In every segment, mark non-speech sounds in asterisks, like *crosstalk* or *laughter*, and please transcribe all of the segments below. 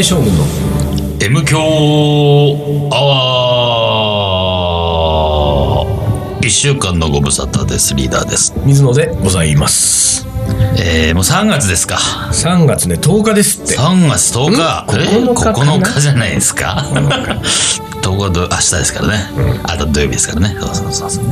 大将軍の。M 強アワー。一週間のご無沙汰です。リーダーです。水野でございます。えー、もう3月ですか。3月ね10日ですって。3月10日。ん？え9日かな？9日じゃないですか。10日ど明日ですからね、あと土曜日ですからね。そうそうそうそう。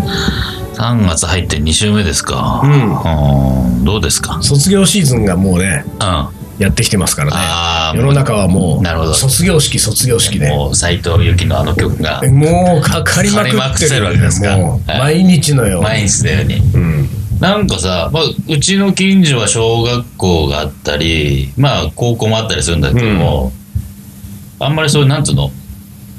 3月入って2週目ですか。うん。どうですか？卒業シーズンがもうねうんやってきてますからね。世の中はもうなるほど。卒業式卒業式で。もう斎藤由貴のあの曲がもうかかりまくってるわけですか。毎日のよう毎日のように。うん。なんかさ、まあ、うちの近所は小学校があったり、まあ、高校もあったりするんだけども、あんまりそういう、なんつうの、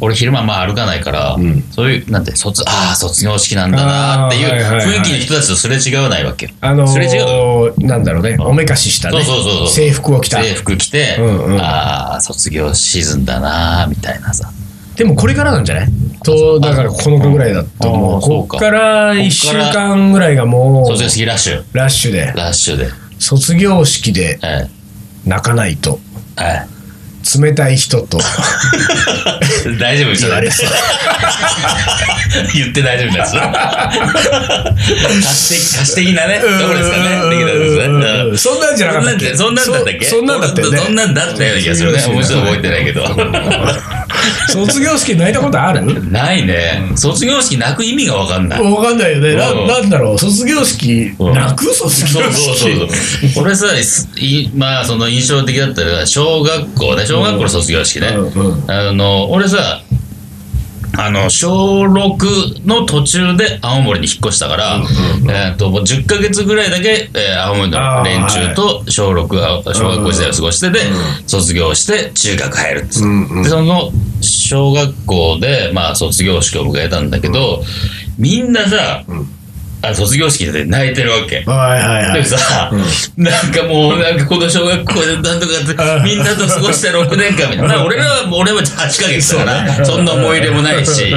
俺昼間まあ歩かないから、ん。そういう、なんて、卒、ああ、卒業式なんだなっていう雰囲気の人たちとすれ違わないわけよ。あのすれ違うー、なんだろうね。おめかししたね。そうそうそうそう。制服を着た。制服着て、うんうん。ああ、卒業シーズンだなみたいなさ。でもこれからなんじゃない？とだからこの子ぐらいだとあもうこっから1週間ぐらいがも卒業う式ラッシュ。ラッシュで。ラッシュで。卒業式ではい。泣かないと。はい。冷たい人と *laughs* 大丈夫ですよ言われそう言って大丈夫です。貸して、貸し的なね、ところですかね。できたんですねうんうん。そんなんじゃなかったっけ？そんなんだったっけ？そそんなんだったよねそんなんだったような気がするね。面白い覚えてないけど。卒業式泣いたことある？ないね。卒業式泣く意味がわかんない。わかんないよね。なうんなんだろう、卒業式、うん泣く？卒そう業そうそう式。そう。俺さ、いまあ、その印象的だったのが、小学校ね、小学校の卒業式ね。うんうんあの、俺さ、あの、小6の途中で青森に引っ越したから、えっと、もう10ヶ月ぐらいだけ、えー青森の連中と小6、あ小学校時代を過ごしてで、卒業して中学入るっつって。うんうん。で、その小学校で、まあ、卒業式を迎えたんだけど、みんなさ、あ卒業式で泣いてるわけ。はいはいはい。でさ、なんかもう、なんかこの小学校でなんとか *laughs* みんなと過ごした6年間みたいな。俺らは、俺は8ヶ月だから、そんな思い入れもないし。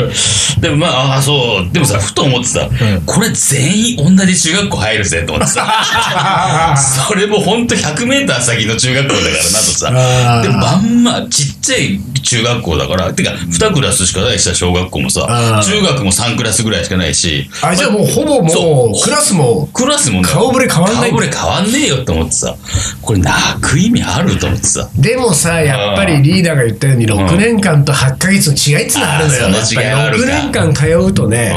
でもまあ、ああ、そう。でもさ、ふと思ってさ、これ全員同じ中学校入るぜと思ってさ。*laughs* それもほんと100メーター先の中学校だからなとさ。でもまんまちっちゃい中学校だから、てか2クラスしかないしさ、小学校もさ中学も3クラスぐらいしかないし、あ、じゃあもうほぼもそうう、クラスも、クラスもね顔ぶれ変わんない顔ぶれ変わんねえよって思ってさ、これ泣く意味あると思ってさ。でもさ、やっぱりリーダーが言ったように、6年間と8ヶ月の違いってのがあるのよ。あーその違いはあるかやっぱり6年間通うとね、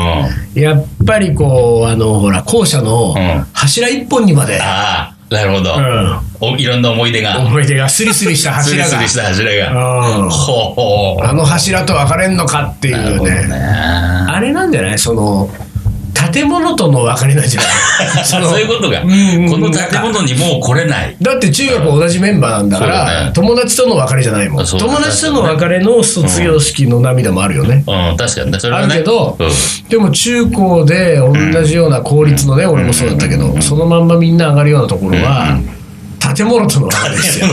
やっぱりこう、あの、ほら、校舎のうん柱一本にまで、ああ、なるほど、うんお。いろんな思い出が。思い出がスリスリしたスリ柱が。スリした柱が。うんほうほう。あの柱と別れんのかっていうね。ね。あれなんじゃない？その、建物との別れなんじゃない。*laughs* そのそういうことが、んうんこの建物にもう来れない。だって中学同じメンバーなんだから、ね。友達との別れじゃないもん。友達との別れの卒業式の涙もあるよね。うん、確かにね。それあはね。るけど、うん。でも中高で同じような公立のね、俺もそうだったけど、そのまんまみんな上がるようなところは、建物との別れですよ。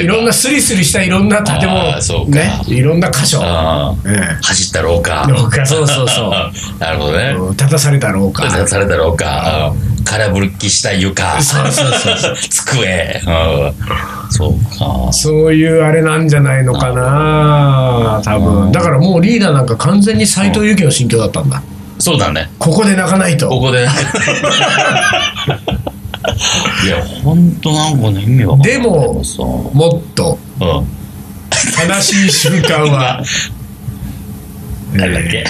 いろんなスリスリしたいろんな建あ物ね、いろんな箇所、走った廊下。廊下そうそうそう *laughs* なるほどね。え立たされた廊下。された廊下。うん空ぶきした床。そうそうそう *laughs* 机。うんそうか。そういうあれなんじゃないのかな多分。だからもうリーダーなんか完全に斎藤由貴の心境だったんだ。そうだね。ここで泣かないと。ここで。い *laughs* や、ほんとなんかね、意味わかんない。でもさ、もっとうん。悲しい瞬間は、なんだっけ？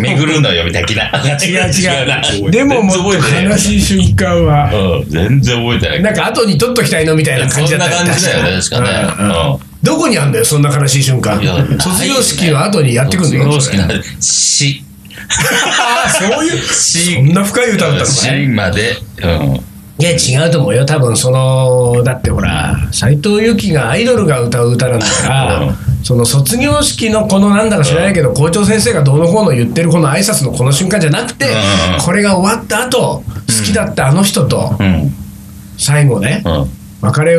巡るのよ、みたいな。違う違なう。でももっと悲しい瞬間は、うん、全然覚えてない。なんか後に取っときたいのみたいな感じだったそんな感じだよね確かねうんうんうんどこにあんだよ、そんな悲しい瞬間いや。卒業式の後にやってくんだよ。卒業式のそれ死。ああ、そういう、死。そんな深い歌だったの死ね。まで。うん。いや、違うと思うよ。多分、その、だってほら、斎藤由貴がアイドルが歌う歌なんだから、うんその卒業式のこのなんだか知らないけど、校長先生がどうのこうの言ってるこの挨拶のこの瞬間じゃなくて、うんこれが終わった後、好きだったあの人と、うん。最後ね、うん。別れ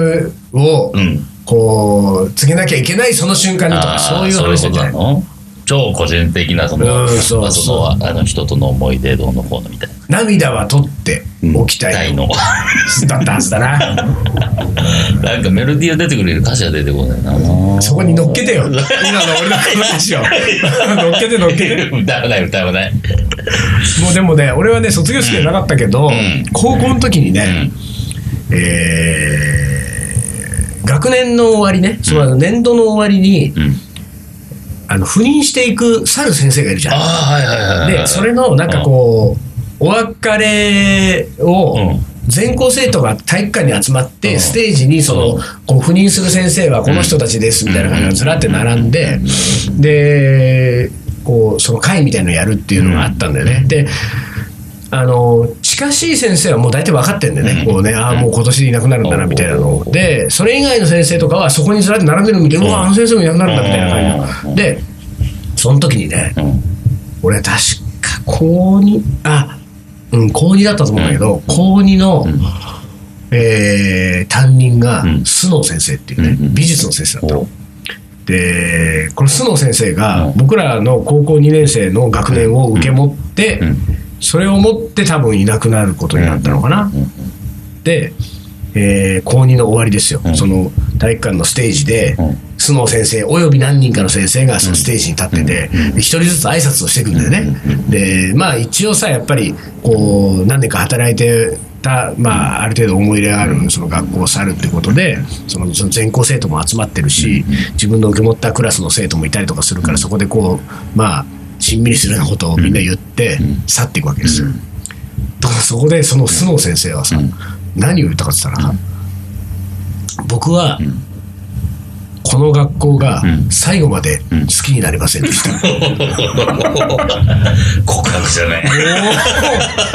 を、うん。こう、告げなきゃいけないその瞬間にとか、そういう話じゃないそういうことなの？超個人的なその,、うんそうまあ、そのあの人との思い出どうのこうのみたいな。涙は取っておきたいの。*laughs* だったはずだな。*laughs* なんかメロディーが出てくれる歌詞が出てこないな。そこに乗っけてよ。今の俺の話を *laughs* 乗っけて乗っけて。歌わない歌わない。もうでもね俺はね卒業式じゃなかったけど、ん。高校の時にね、えー学年の終わりね、その年度の終わりに、うんあの赴任していく猿先生がいるじゃん。はいはいはいはいでそれのなんかこう、お別れをうん。全校生徒が体育館に集まって、うん。ステージにその、こう赴任する先生はこの人たちですみたいな感じがずらって並んで、でこうその会みたいなのやるっていうのがあったんだよね。であの近しい先生はもう大体分かってんだよね、こうね、ああ、もう今年でいなくなるんだなみたいなの。で、それ以外の先生とかはそこにずらって並んでるの見て、うわ、あの先生もいなくなるんだみたいな感じの。で、その時にね、うん。俺確か高2あうん高2だったと思うんだけど、高2の、えー担任がうん。須野先生っていうね、美術の先生だったの。おでこの須野先生がうん。僕らの高校2年生の学年を受け持って、うんそれを持って多分いなくなることになったのかな、で、えー高2の終わりですよ、うん。その体育館のステージで、うん。須野先生および何人かの先生がそのステージに立ってて、で一人ずつ挨拶をしてくるんだよね、でまあ一応さやっぱりこう何年か働いてた、まあ、ある程度思い入れがあるその学校を去るってことでそのその全校生徒も集まってるし自分の受け持ったクラスの生徒もいたりとかするからそこでこうまあしんみりするようなことをみんな言って去っていくわけですよ。だからそこでその須野先生はさ、何を言ったかって言ったら、僕は、この学校が最後まで好きになりませんでした。告白じゃない。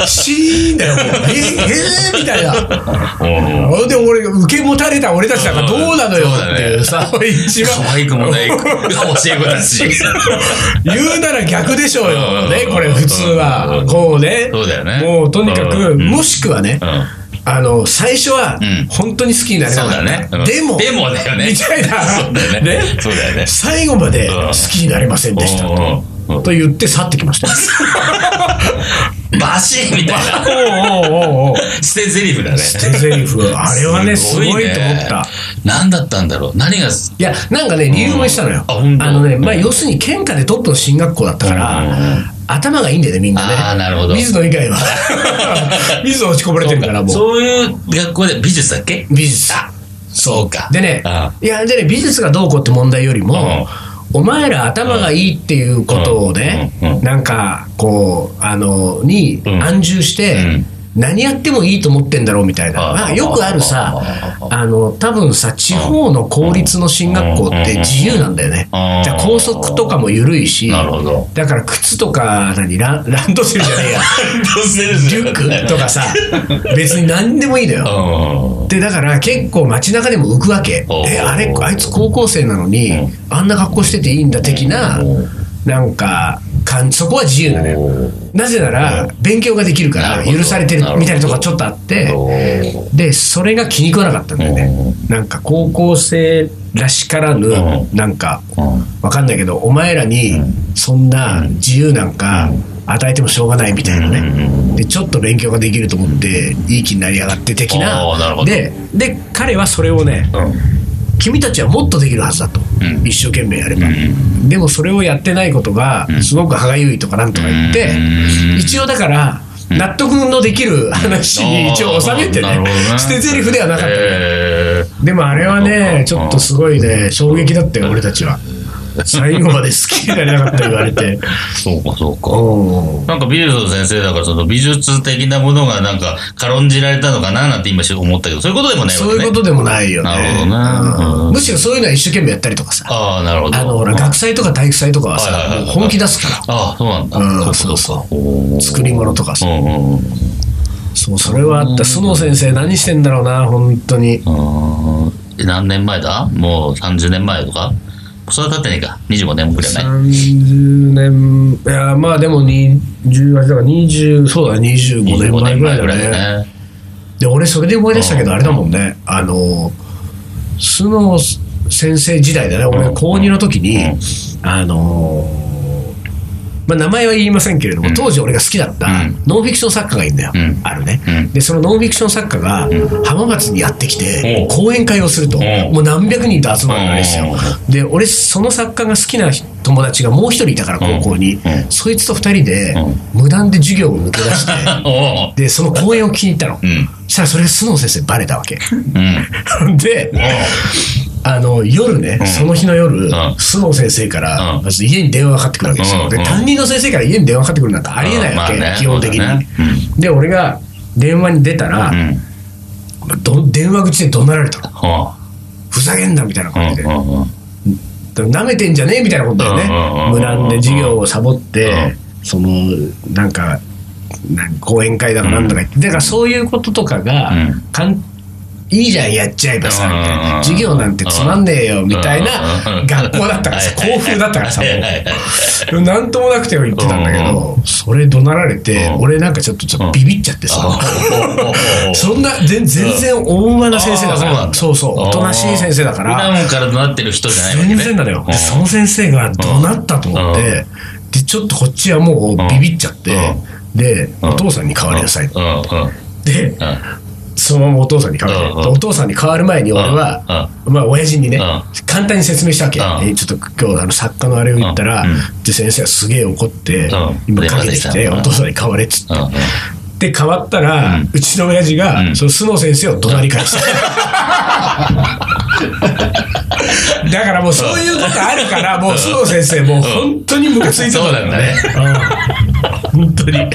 シーンだよ、もう。ええーみたいな。うん。で、俺、受け持たれた俺たちなんかどうなのよっていうさ、一番。可愛くもない教え子たち言うなら逆でしょうよ。ね、これ普通は。う。ん。こうね。そうだよね。もうとにかく、うん。もしくはね、うんあの、最初はうん。本当に好きになれなかった。そうだね。うん。でも、でもだよね。みたいな。そうだよね。そうだよね。最後まで好きになれませんでした。と言って去ってきました。*laughs* バシッみたいな。おうおうおうおう。捨て台詞だね。捨て台詞。あれはね、すごいと思った。何だったんだろう？何がいや、なんかね、理由も言ってたのよ。あのね、まあ、要するに県下でトップの進学校だったから、頭がいいんだよね、みんなね。あーなるほど。水野以外は。*laughs* 水野落ちこぼれてるから、もう。そういう学校で美術だっけ？美術。そうか。でねあ、いや、でね、美術がどうこうって問題よりも、お前ら頭がいいっていうことをねなんか、こう、あの、にうん。安住してうん、何やってもいいと思ってんだろうみたいな。あまあよくあるさ、あの、多分さ、地方の公立の進学校って自由なんだよね。うんじゃあ校則とかも緩いし、なるほど。だから靴とか、何、ラン *laughs* ランドセルじゃねえや。リュックとかさ、*laughs* 別に何でもいいのよ。うん。でだから結構街中でも浮くわけ。えあれあいつ高校生なのにあんな格好してていいんだ的ななんか感そこは自由なのよなぜなら勉強ができるから許されてるみたいなとこがちょっとあってでそれが気に食わなかったんだよね。なんか高校生らしからぬうん。なんかわかんないけどお前らにそんな自由なんか与えてもしょうがないみたいなね。でちょっと勉強ができると思っていい気になりやがって的な。でで彼はそれをね君たちはもっとできるはずだと、ん。一生懸命やれば、でもそれをやってないことがすごく歯がゆいとかなんとか言って、うん。一応だから納得のできる話に一応収めてねね。捨て台詞ではなかった。ねえでもあれはねちょっとすごいね衝撃だったよ俺たちは最後まで好きになれなかった言われて。ーそうかそうか。うん。なんか美術の先生だからその美術的なものがなんか軽んじられたのかななんて今思ったけどそういうことでもないわけね。そういうことでもないよね。なるほどねうん。うんむしろそういうのは一生懸命やったりとかさ。ああなるほど。あのほら学祭とか体育祭とかはさはいはいはい本気出すから。ああそうなんだ。うんかそうそう作り物とかさ。うんうんそうそれはあった。須野先生何してんだろうな本当に。何年前だ？もう30年前とか？それってねえか。25年ぐらい。前30年いやまあでも20だから20そうだ25年前ぐらいだね。ね。で俺それで思い出したけどあれだもんね。あの須野先生時代だね。俺うん。高2の時にうん。あのまあ、名前は言いませんけれども、当時俺が好きだったうん。ノンフィクション作家がいるんだよ、うん。あるね、うん。でそのノンフィクション作家が浜松にやってきて講演会をすると、もう何百人と集まるわけですよ。おで俺その作家が好きな友達がもう一人いたから高校に、うん。そいつと二人でう無断で授業を抜け出してでその講演を聞きに行ったの、うん。そしたらそれが須野先生にバレたわけ。うん。*laughs* であの夜ね、その日の夜、ん。須野先生から、家に電話がかかってくるわけですよ。で、担任の先生から家に電話がかかってくるなんてありえないわけ、基本的に、で、俺が電話に出たら、電話口で怒鳴られたの。ふざけんなみたいな感じで。うんうんうん。舐めてんじゃねえみたいなことだよね。無断で授業をサボって、うん。その、なんか、講演会だかなんとか言って、だからそういうこととかが、いいじゃん、やっちゃえばさ、みたいな。授業なんてつまんねえよ、みたいうん。な学校だったからさ、校風だったからさ、もう。なんともなくても言ってたんだけど、それ怒鳴られて、うん。俺なんかちょっとちょっとビビっちゃってさ、そんな、全全然温和な先生だから、そうそうおとなしい先生だから、普段から怒鳴ってる人じゃないわけね。全然よ。うん。で、その先生が怒鳴ったと思って、で、ちょっとこっちはもうビビっちゃって、で、お父さんに代わりなさい。うん。うん。で、うんそのままお父さんに代わる、お父さんに代わる前に俺は、まあ親父にね、うん。簡単に説明したわけ、うん。えちょっと今日あの作家のあれを言ったら、で先生はすげえ怒って、うん。今かけてきて、お父さんに代われっつって、で変わったら、うちの親父が、うん。その須野先生を怒鳴り返した。*laughs* だからもうそういうことあるから、もう須野先生、もう本当にムカついてたん。だよね。うん。本当に。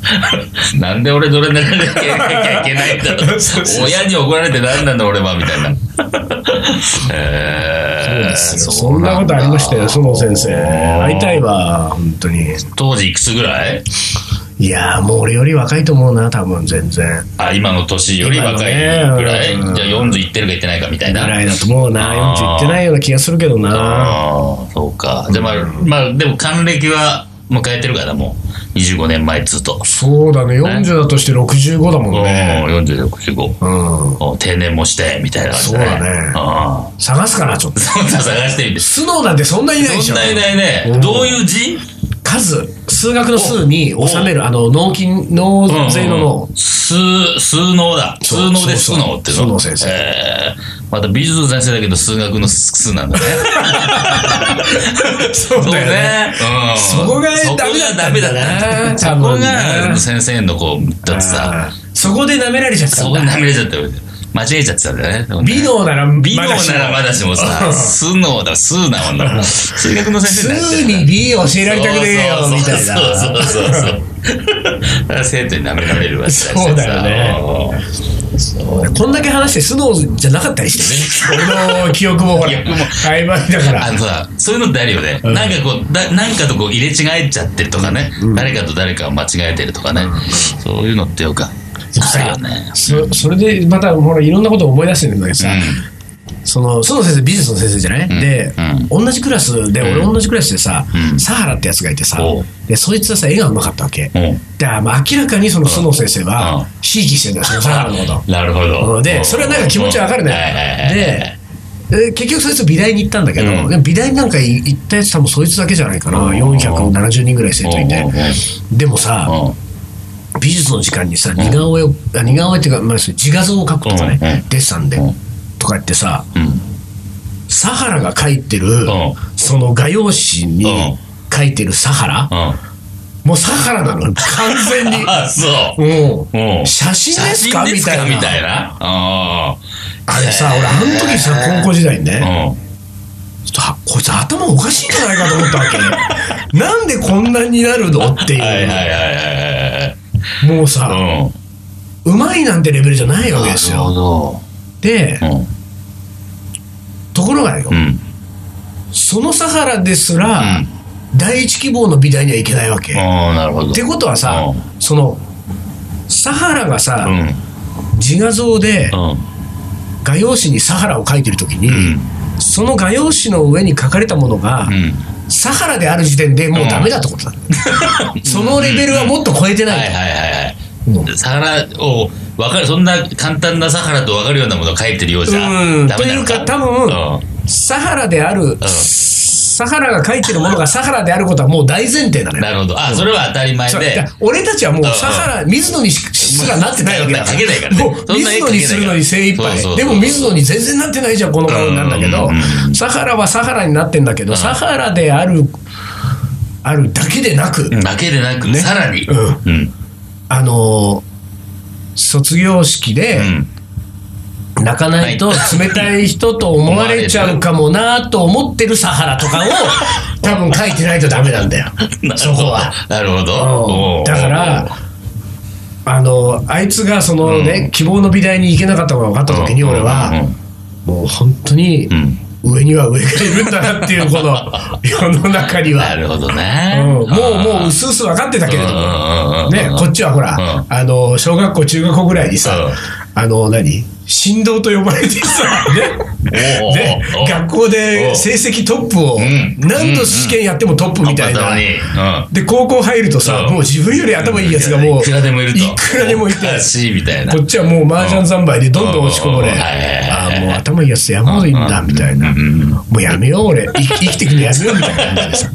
*laughs* なんで俺どれならなきゃいけないんだろう *laughs* そうそうそう親に怒られて何なんだ俺はみたいな。*laughs* えーそんなことありましたよ、須野先生。会いたいわ、本当に。当時いくつぐらい？いやー、もう俺より若いと思うな、多分全然。あ、今の年より若いぐらい、今のねじゃあ40いってるかいってないかみたいな？ぐらいだと思うな、あー40いってないような気がするけどな。そうか。じゃあまあ、まあ、でも還暦は迎えてるからもう、25年前っつうと。そうだね、40だとして65だもんね。うん、40、65。うん。お定年もして、みたいな感じそうだねあ探すかな、ちょっとあ。。そんな探してみて。スノーなんてそんないないでしょそん。ないないねう。んどういう字？数、数学の数に収める、あの、納金、納税の納。数、数能だ。数そう能で数そうそう能っての。数能先生えーまた美術の先生だけど数学の数なんだね。*laughs* そうだよね。うん。そこがダメだな。そこがね先生のこう、だってさ、そこで舐められちゃったそこがんだ。ダメちゃったよ。間違えちゃってたんだよね。美能なら美能ならまだしもさ、数能だ、数なもんだ。数学の先生だ数に B 教えられたくねえよ、みたいな。そうそうそう生徒に舐められるわけそうだよねこんだけ話してスノーじゃなかったりしてね。俺の記憶もほら、曖昧だから。あのさ、そういうのってあるよね。なんかこう、だなんかとこう入れ違えちゃってるとかね。誰かと誰かを間違えてるとかね。そういうのってよくあるよね。そそれでまたほらいろんなことを思い出してるんだけどさ、うそのその先生美術の先生じゃない、で、同じクラスで、俺同じクラスでさ、うん。サハラってやつがいてさでそいつはさ絵がうまかったわけ、ん。う。んでまあ明らかにその須野先生うん。はひいきしてんだよそのサハラのこと。*laughs* なるほど。でそれはなんか気持ちわかるね。でで結局そいつ美大に行ったんだけど、美大になんか行ったやつ多分そいつだけじゃないかな、う。ん470人ぐらい生徒いて、う。んう。んでもさ、うん美術の時間にさ似顔絵を、あ似顔絵っていうか、まあ、自画像を描くとかね、うんうん。デッサンで、うん。とか言ってさうん。サハラが描いてる、ん。その画用紙にうん。描いてるサハラ、うん。もうサハラなの。完全に。*laughs* あ、そう。うん。うん。写真ですか？みたいなみたいな。ああれさ俺あの時さ高校時代にね。ちょっとはこいつ頭おかしいんじゃないかと思ったわけ。*laughs* なんでこんなになるの？っていう、はいはいはいはいもうさ、はい。うん。うまいなんてレベルじゃないわけですよほでど。うん。ところがよ、うん。そのサハラですら、うん第一希望の美大には行けないわけ。っああ、なるほど。てことはさ、うそのサハラがさ、うん。自画像でうん。画用紙にサハラを描いてる時に、うん。その画用紙の上に書かれたものが、うん。サハラである時点でもうダメだってことだ、そのレベルはもっと超えてないと、はいはいはいサハラを分かる、そんな簡単なサハラと分かるようなものを書いてるようじゃうん。というか。か多分うん。サハラである、サハラが書いてるものがサハラであることはもう大前提なのよ。なるほど。あ、それは当たり前で。俺たちはもうサハラ、水野にすらなってないわけだから。書けないからねもう水野にするのに精一杯。でも水野に全然なってないじゃん、この顔なんだけどうん、サハラはサハラになってんだけど、サハラである、あるだけでなく、だけでなく、さらに。うんうん。あのー卒業式で、うん。泣かないと冷たい人と思われちゃうかもなと思ってるサハラとかを *laughs* 多分書いてないとダメなんだよ *laughs* そこは。なるほど。うんだから、あのあいつがそのね、希望の美大に行けなかったのが分かった時に俺は、もう本当にうん。上には上がいるんだなっていうこの世の中には。なるほどね。うん、もうもううすうす分かってたけれども、うん。ね、こっちはほら、うん。あの小学校中学校ぐらいにさ、うんあの何？振動と呼ばれてさ、ね、おうでおう。学校で成績トップを、ん。何度試験やってもトップみたいな、で高校入るとさ、うん。もう自分より頭いいやつがもういくらでもいると。いくらでもいて。おかしいみたいな。こっちはもう麻雀三昧でどんどん落ちこぼれ、ああもう頭いいやつ山ほどいいんだみたいな、もうやめよう俺。生きてくのやめようみたいな感じでさ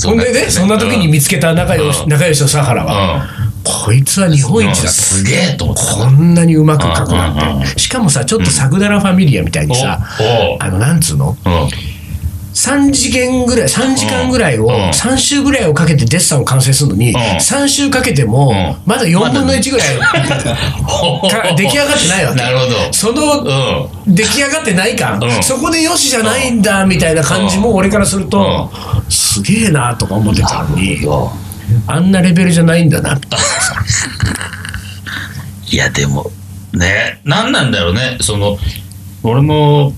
*laughs* ほんでねそんな時に見つけた仲良しうん。仲良しのサハラは、こいつは日本一だと。すげえと思った。こんなにうまく書くなうんんて。しかもさ、ちょっとサグダラファミリアみたいにさあの、なんつうの？うん。3次元ぐらい、3時間ぐらいを、うん。3週ぐらいをかけてデッサンを完成するのに、ん。3週かけてもん、まだ4分の1ぐらいか *laughs* 出来上がってないわけ。なるほど。そのうん。出来上がってない感、うん。そこでよしじゃないんだみたいな感じも俺からすると、すげえなとか思ってたのに、あんなレベルじゃないんだな *laughs* いや、でも、ね、何なんだろうね。その、俺も、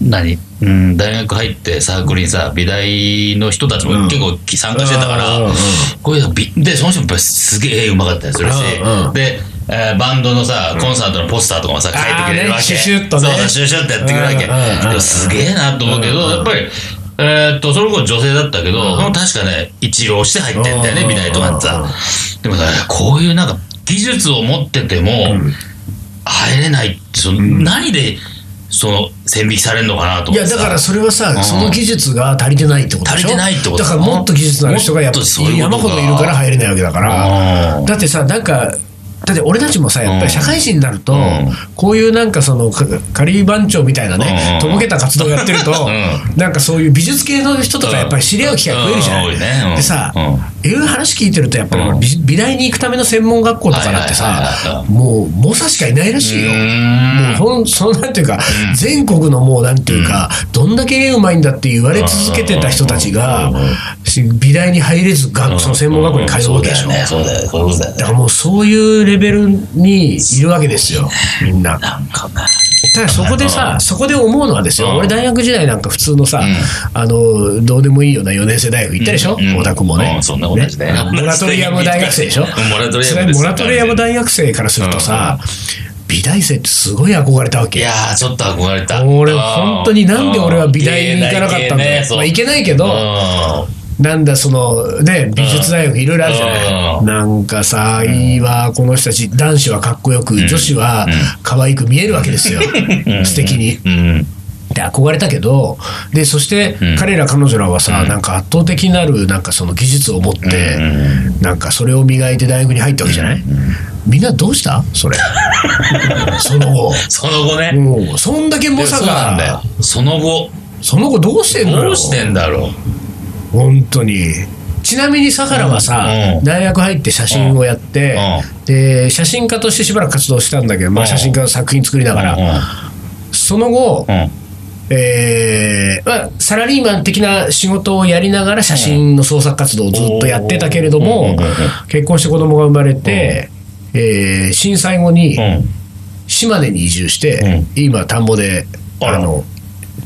何？うん、大学入ってサークルにさ、美大の人たちも結構参加してたから、うんこういうのびで、その人もやっぱりすげえうまかったりするし、うんうん。で、えーバンドのさ、コンサートのポスターとかもさ、書いてくれるわけ。ねシュシュッとね。そうそう、シュシュッとやってくれるわけ。うんすげえなと思うけど、やっぱり、えーっと、その子女性だったけど、確かね、一浪して入ってんだよね、うん美大とかってさ。でもね、こういうなんか、技術を持ってても、入れないって、その、何で、その、線引きされるのかなといやだからそれはさ、うん。その技術が足りてないってことでしょ？足りてないってこと。だからもっと技術のある人がやっぱ山ほどいるから入れないわけだから。うん。だってさなんかだって俺たちもさやっぱり社会人になると、うん。こういうなんかそのか仮番長みたいなね、うん。とぼけた活動をやってると、うなんかそういう美術系の人とかやっぱり知り合う機会増えるじゃない、でさ、うん。いう話聞いてるとやっぱりうん。美美大に行くための専門学校とかだってさはいもう猛者しかいないらしいよ。うもうそのなんていうか、全国のもうなんていうか、どんだけ絵うまいんだって言われ続けてた人たちが、し美大に入れず学その専門学校に通うわけでしょ。だからもうそういうレベルにいるわけですよ、みんな。なんかね。ただそこでさ、そこで思うのはですよ、うん。俺大学時代なんか普通のさ、ん。あの、どうでもいいような4年生大学行ったでしょ、うんオタクもね。うんそんなことですね。モラトリアム大学生でしょ？うんモラトリアムですそれモラトリアム大学生からするとさ、美大生ってすごい憧れたわけ。いやー、ちょっと憧れた。俺、本当になんで俺は美大に行かなかったんだよ。まあ、行けないけど、うなんだ、その、ね、美術大学いろいろあるじゃない。うん。なんかさ、いいわ、この人たち、男子はかっこよく、女子は可愛く見えるわけですよ。素敵に。ん。うん。で憧れたけどでそしてん。彼ら彼女らはさ、なんか圧倒的なるなんかその技術を持って、なんかそれを磨いて大学に入ったわけじゃない、みんなどうした？それ。*laughs* その後。その後ね。もうそんだけ猛者そうなんだよ。が。その後、その後どうしてんどうしてんだろ本当に。ちなみにサハラはさ、うん。大学入って写真をやって、うで写真家としてしばらく活動したんだけど、まあ、うん。写真家の作品作りなう。がら、その後、うん。うん。えーまあ、サラリーマン的な仕事をやりながら写真の創作活動をずっとやってたけれども、結婚して子供が生まれて、えー震災後にうん。島根に移住して、今田んぼであの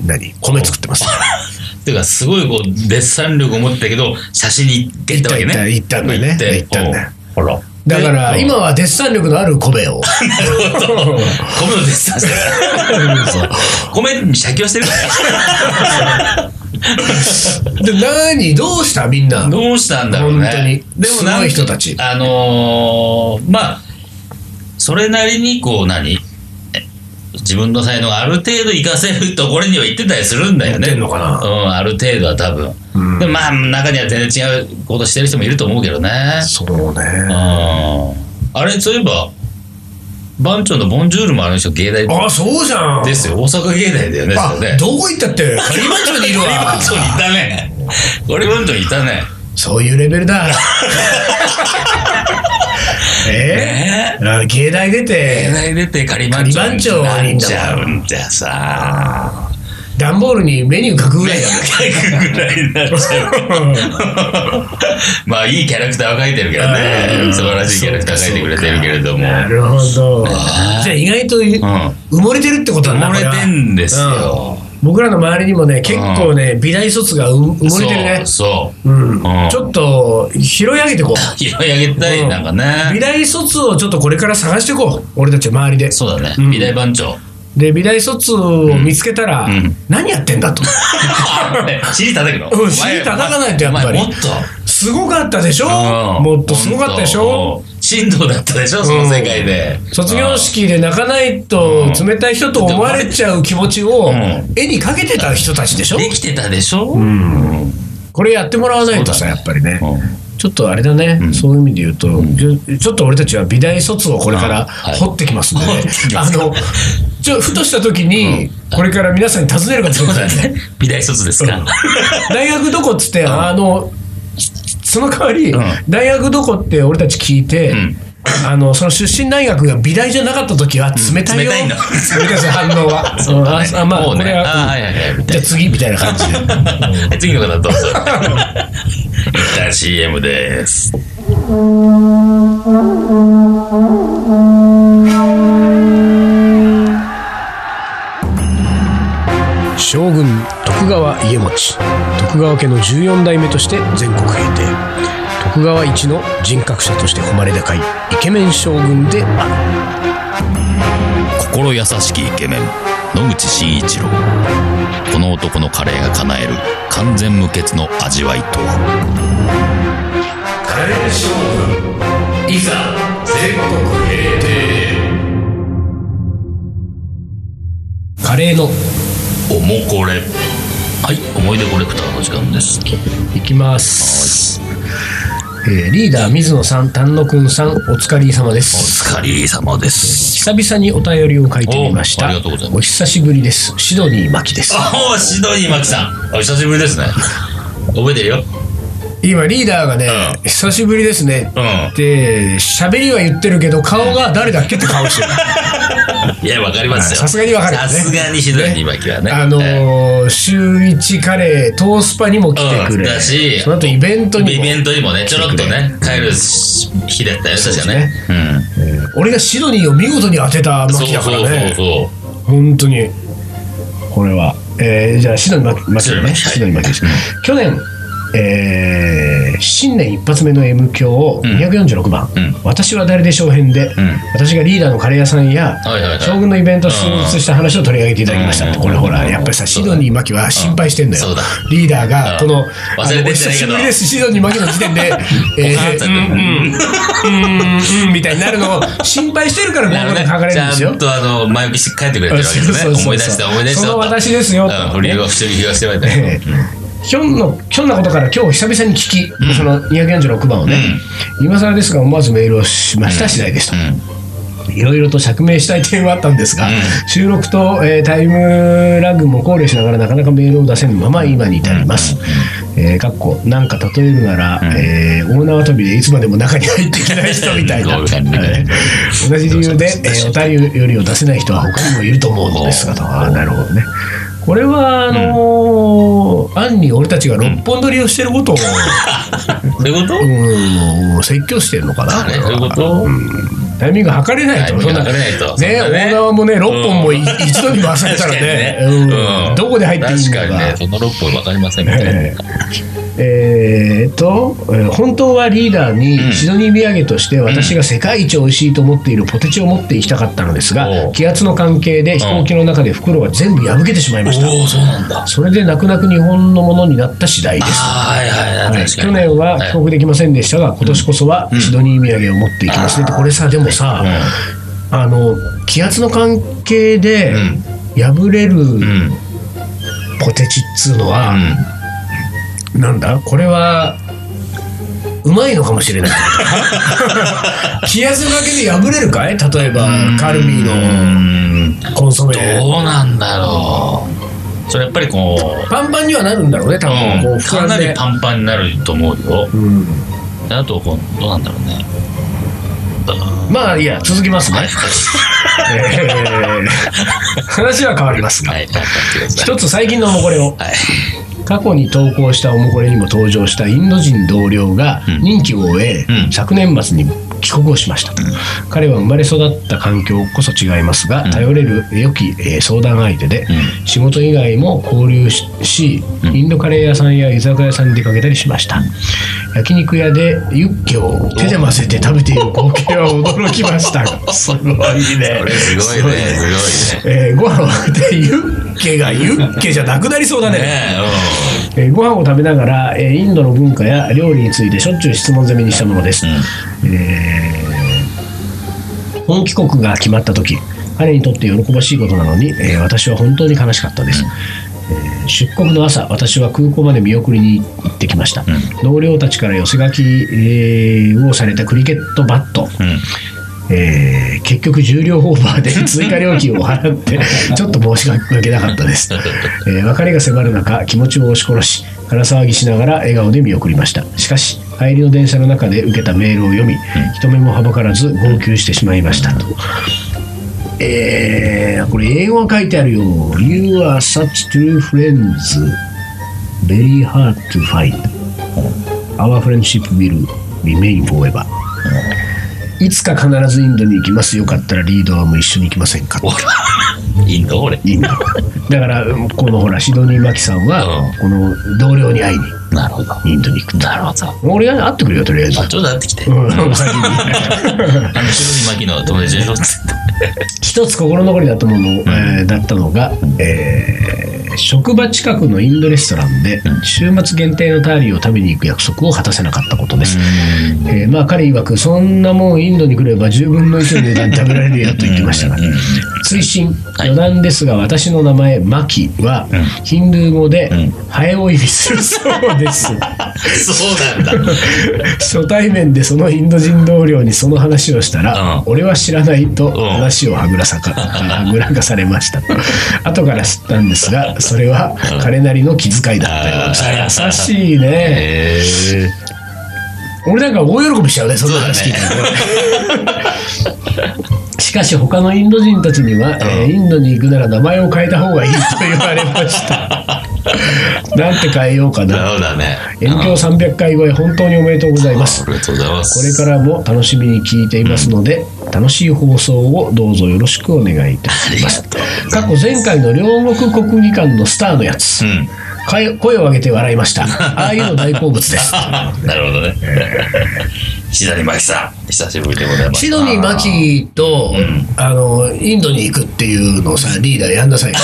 何？米作ってます。*laughs* ていうか、すごいこう、デッサン力を持ってたけど、写真に行ってったわけね。行ったんだよね行ったんだほら。だからで今はデッサン力のある米を。なるほど。米のデッサンしてる。米に写経してるから。*laughs* で何？どうした？みんな。どうしたんだろうね。本当にすごい人たちあのーまあ、それなりにこう何？え自分の才能がある程度活かせるところには行ってたりするんだよね。行ってんのかなうん、ある程度は多分。うんでもまあ、中には全然違うことしてる人もいると思うけどね。そううん。ね。あれ、そういえば、番長のボンジュールもあの人芸大あ、そうじゃん。ですよ。大阪芸大だよね、あね。どこ行ったって、カリバン町にいるわ。番長にいたね。ゴリ番長にいたね。そういうレベルだ。*laughs* えねー、あ芸大出芸て、大出て仮番長にになっちゃうんじゃさ。段ボールにメニュー書くぐらいだ書くぐらいになっちゃう。まあ、いいキャラクターは描いてるけどね。素晴らしいキャラクター描いてくれてるけれども。なるほど。じゃあ意外と埋うん。もれてるってことなんだ埋もれてんですよ。うん僕らの周りにもね、結構ね、美大卒がう埋もれてるね。そう。うんうんちょっと拾い上げてこう。*laughs* 拾い上げたい、なんか美ね。大卒をちょっとこれから探していこう。俺たち周りで。そうだね。うん美大番長。で、美大卒を見つけたら、うん何やってんだと。*laughs* 尻叩くの？うん尻叩かないとやっぱりもっと。すごかったでしょ？うんもっとすごかったでしょ？うん神道だったでしょその世界で。卒業式で泣かないと冷たい人と思われちゃう気持ちを絵にかけてた人たちでしょできてたでしょうんこれやってもらわないとさ、ねやっぱりね。ちょっとあれだね、そういう意味で言うと、ちょちょっと俺たちは美大卒をこれから掘ってきますんでね、あの、ちょふとした時に、これから皆さんに尋ねるかもしれませんね。美大卒ですか大学どこっつって、あの、その代わり、うん大学どこって俺たち聞いて、んあの、その出身大学が美大じゃなかった時は冷たいよ。冷たいの冷たいです反応は。*laughs* そうだねああまあ、これは、あはいはいじゃあ次みたいな感じで。は *laughs* い次の方どうぞ。*laughs* 一旦 CM です。将軍徳川家茂。徳川家の14代目として全国平定。徳川一の人格者として誉れ高いイケメン将軍である。心優しきイケメン野口真一郎。この男のカレーが叶える完全無欠の味わいとは。カレー将軍いざ全国平定カレーのおもこれはい思い出コレクターの時間です。いきます、えーリーダー水野さん丹野くんさんお疲れ様でおす疲れ様です。久々にお便りを書いてみました。おありがとうございます。お久しぶりです。シドニーマキです。あおシドニーマキさん。お久しぶりですね。覚えてるよ。今リーダーがね、うん。久しぶりですね。うん。って喋りは言ってるけど顔が誰だっけって顔してる *laughs* いやわかりますよ。さすがにわかるよね。さすがにシドニーマキはね。あのえー週一カレートースパにも来てくれ、うんだしその後イベントえにもイベントにもねちょろっとね帰る日だったよ確かね。俺がシドニーを見事に当てたうんマキだからね。そうそうそう本当に。これは、えーじゃあシドニーマキマキねシシドニーマキドニーマキです、去年えー新年一発目の M 響をん。246番、うん。私は誰でしょう編で、ん。私がリーダーのカレー屋さんや、将軍のイベント進出した話を取り上げていただきました、うん。これほらやっぱりさシドニーマキは心配してんだよ、リーダーがこの、お久しぶりですシドニーマキの時点で *laughs* えーうんうんうんうんみたいになるのを心配してるからここで書かれるんですよ。ちゃんとあの前置きして帰ってくれてるわけですね。思い出して思い出してその私ですよ。うん。振りをしてひょんのひょんなことから今日久々に聞き、その246番をね、今更ですが思わずメールをしました次第ですと、いろいろと釈明したい点はあったんですが、うん。収録と、えータイムラグも考慮しながらなかなかメールを出せぬまま今に至ります。えーかっこなんか例えるなら、えー大縄跳びでいつまでも中に入っていけない人みたいな、*laughs* 同じ理由で、*laughs* えーお便りを出せない人は他にもいると思うのですがと。なるほどねこれはあのー暗に俺たちが六本撮りをしてることを、*laughs* そういうこと？うん、説教してるのかなあれ？そういうこと？タイミング測れないと。タイミング測れないと。ねそんなね。大縄もね6本もいうん。一度に回されたらね確かにね。うん。どこで入っていいのか。確かにねその6本分かりませんみたいなええーっと、えー本当はリーダーにシドニー土産として私が世界一美味しいと思っているポテチを持っていきたかったのですが、気圧の関係で飛行機の中で袋が全部破けてしまいました、そう。なんだそれで泣く泣く日本のものになった次第です。はい去年は帰国できませんでしたが、今年こそはシドニー土産を持っていきます。ねって、これさ、でもさ、あの気圧の関係でうん。破れるうん。ポテチっつうのは、なんだ？これはうまいのかもしれない。*laughs* 気圧の関係で破れるかい？例えばカルビーののコンソメ。どうなんだろう。それやっぱりこうパンパンにはなるんだろうね多分、こううんかなりパンパンになると思うよ。うん、であとこうどうなんだろうね。まあいいや続きますね、えー。*laughs* 話は変わりますが。はい一つ最近のこれを。はい過去に投稿したおもこれにも登場したインド人同僚がうん。任期を終え、うん。昨年末に帰国をしました、彼は生まれ育った環境こそ違いますが、うん。頼れる良き、えー相談相手で、うん。仕事以外も交流しインドカレー屋さんや居酒屋さんに出かけたりしました、焼肉屋でユッケを手で混ぜて食べている光景は驚きました。がすごいね。これすごいね。すごいねえーご飯を食べてユッケがユッケじゃなくなりそうだね。ねえーご飯を食べながら、えーインドの文化や料理についてしょっちゅう質問攻めにしたものです、えうん。えー本帰国が決まった時彼にとって喜ばしいことなのに、えー私は本当に悲しかったです、えー出国の朝私は空港まで見送りに行ってきました、同僚たちから寄せ書き、えーをされたクリケットバット、うん。えー結局重量オーバーで *laughs* 追加料金を払って *laughs* ちょっと申し訳なかったです、*laughs* えー別れが迫る中気持ちを押し殺し腹騒ぎしながら笑顔で見送りました。しかし帰りの電車の中で受けたメールを読み、人目もはばからず号泣してしまいましたとえーこれ英語が書いてあるよ「You are such true friends. Very hard to find. Our friendship will remain forever」いつか必ずインドに行きます。よかったらリードはもう一緒に行きませんか？*laughs* インド？俺。インド。だからこのほらシドニー・マキさんはうん。この同僚に会いに。なるほど。インドに行くなるほど。俺が会ってくるよとりあえず。あちょっと会ってきて。うん。先に *laughs* あの白木牧の友達でしょ？つって *laughs* 一つ心残りだったもの、えーだったのが、えー職場近くのインドレストランで週末限定のターリーを食べに行く約束を果たせなかったことです、えーまあ彼曰くそんなもんインドに来れば10分の1の値段で食べられるやと言ってましたが追伸はい。余談ですが私の名前マキはうん。ヒンドゥー語でん。ハエを意味するそうです *laughs* そうなんだ。初対面でそのインド人同僚にその話をしたら、うん。俺は知らないとん。話をはぐらさか、はぐらかされました。*laughs* 後から知ったんですがそれは彼なりの気遣いだったよ。うです優しいね。俺なんか大喜びしちゃうねそんな話聞いたらしかし他のインド人たちには、えーインドに行くなら名前を変えた方がいいと言われました *laughs* なんて変えようかなそうだね遠鏡300回超え本当におめでとうございますありがとうございますこれからも楽しみに聞いていますので、楽しい放送をどうぞよろしくお願いいたします。過去前回の両国国技館のスターのやつ、うん声声を上げて笑いました。*laughs* ああいうの大好物です。*laughs* なるほどね。シドニーマキさん、久しぶりでございます。シドニー・マキと、あの、インドに行くっていうのをさ、リーダーやんなさいよ。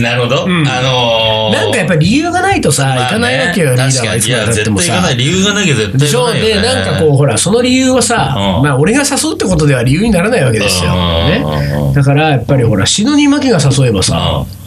なるほど。あのー、なんかやっぱり理由がないとさ、まあね行かないわけよ、リーダーはいつまでたってもさ対行かない。理由がなきゃ絶対でしょ行かないよ、ね。で、なんかこう、ほら、その理由はさ、うんまあ、俺が誘うってことでは理由にならないわけですよ。うんね。だから、やっぱりほら、シドニー・マキが誘えばさ、うん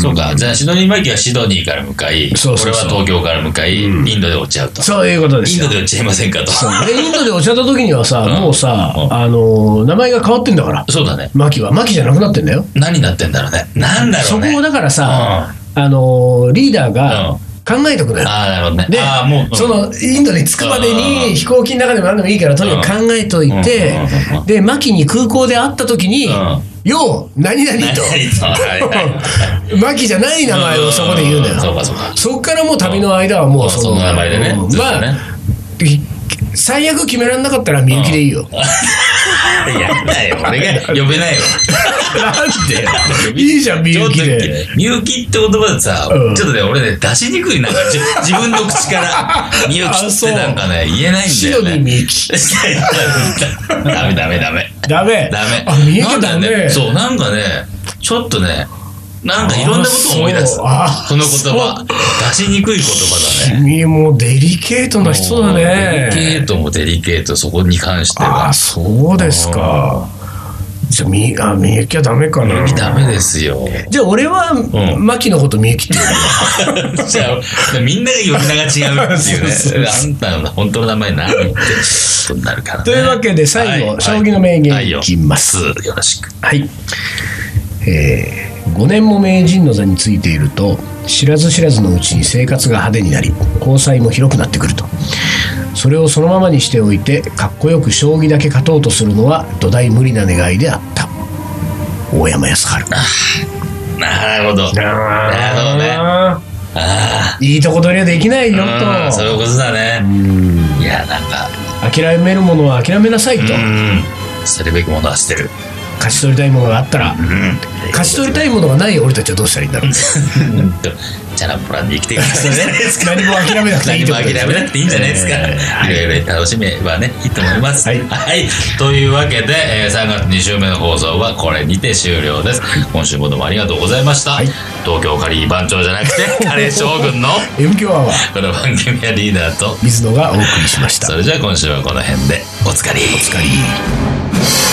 そうか。じゃあ、シドニーマキはシドニーから向かい、そうそうそう俺は東京から向かい、インドで落ち合うと。そういうことですよインド。で落ち合いませんかと。そうでインドでお茶った時にはさ、うんもうさ、うんあの名前が変わってんだから、そうだね。マキは。マキじゃなくなってんだよ。何になってんだろうね。なんだろね。そうこをだからさ、あのリーダーが考えとくのよ。ああ、なるほどね。でああ、もう、そのインドに着くまでうんに飛行機の中でも何でもいいからとにかく考えといてうんでマキに空港で会った時にうん「よう何々」と。何々と。はい。はいマキじゃない名前をそこで言うんだよ。そうかそうか。そっからもう旅の間はもうその名前でね。うん。まあひ最悪決められなかったらみゆきでいいよ *laughs* やだよ。俺が呼べないわ。なんで？よいいじゃんみゆきで。みゆきって言葉でさ、うんちょっとね、俺ね、出しにくい。なんか、じ自分の口から、*laughs* みゆきってなんかね、言えないんだよね。*laughs* みゆきダメダメダメ。ダメダメ。あみゆきだね。そう、なんかね、ちょっとね、なんかいろんなことを思い出す。あーその言葉。出しにくい言葉だね。君もデリケートな人だね。デリケートもデリケート、そこに関してあはあ、。そうですか。じゃあ、み、あ、みゆきはダメかな。ダメですよ。じゃあ、俺は、んマキのことみゆきって言うよ。*laughs* じゃあ、みんなが呼び名が違うっていうそうね。あんたの本当の名前何？ってことになるからね。というわけで最後はい将棋の名言はいいきますはいよよろしく。はい。えー、5年も名人の座についていると、知らず知らずのうちに生活が派手になり、交際も広くなってくると。それをそのままにしておいて、かっこよく将棋だけ勝とうとするのは土台無理な願いであった。大山康晴。なるほど。なるほどね。ああーいいとこ取りはできないよあ。うんそういうと。ことだね。いや、なんか、諦めるものは諦めなさいと。うん。捨てるべきものは捨てる。勝ち取りたいものがあったら、うん。勝ち取りたいものがない俺たちはどうしたらいいんだろう。チャランポランで生きていくですか。*laughs* 何も諦めなくていい何も諦めなくていいんじゃないですか。えいろいろ楽しめばね、いいと思います。はいというわけで、えー3月2週目の放送はこれにて終了です。今週もどうもありがとうございました。はい東京カリー番長じゃなくて、*laughs* カレー将軍の M 強アワーこの番組はリーダーと、水野がお送りしました。それじゃあ今週はこの辺でおつかり。お疲れ。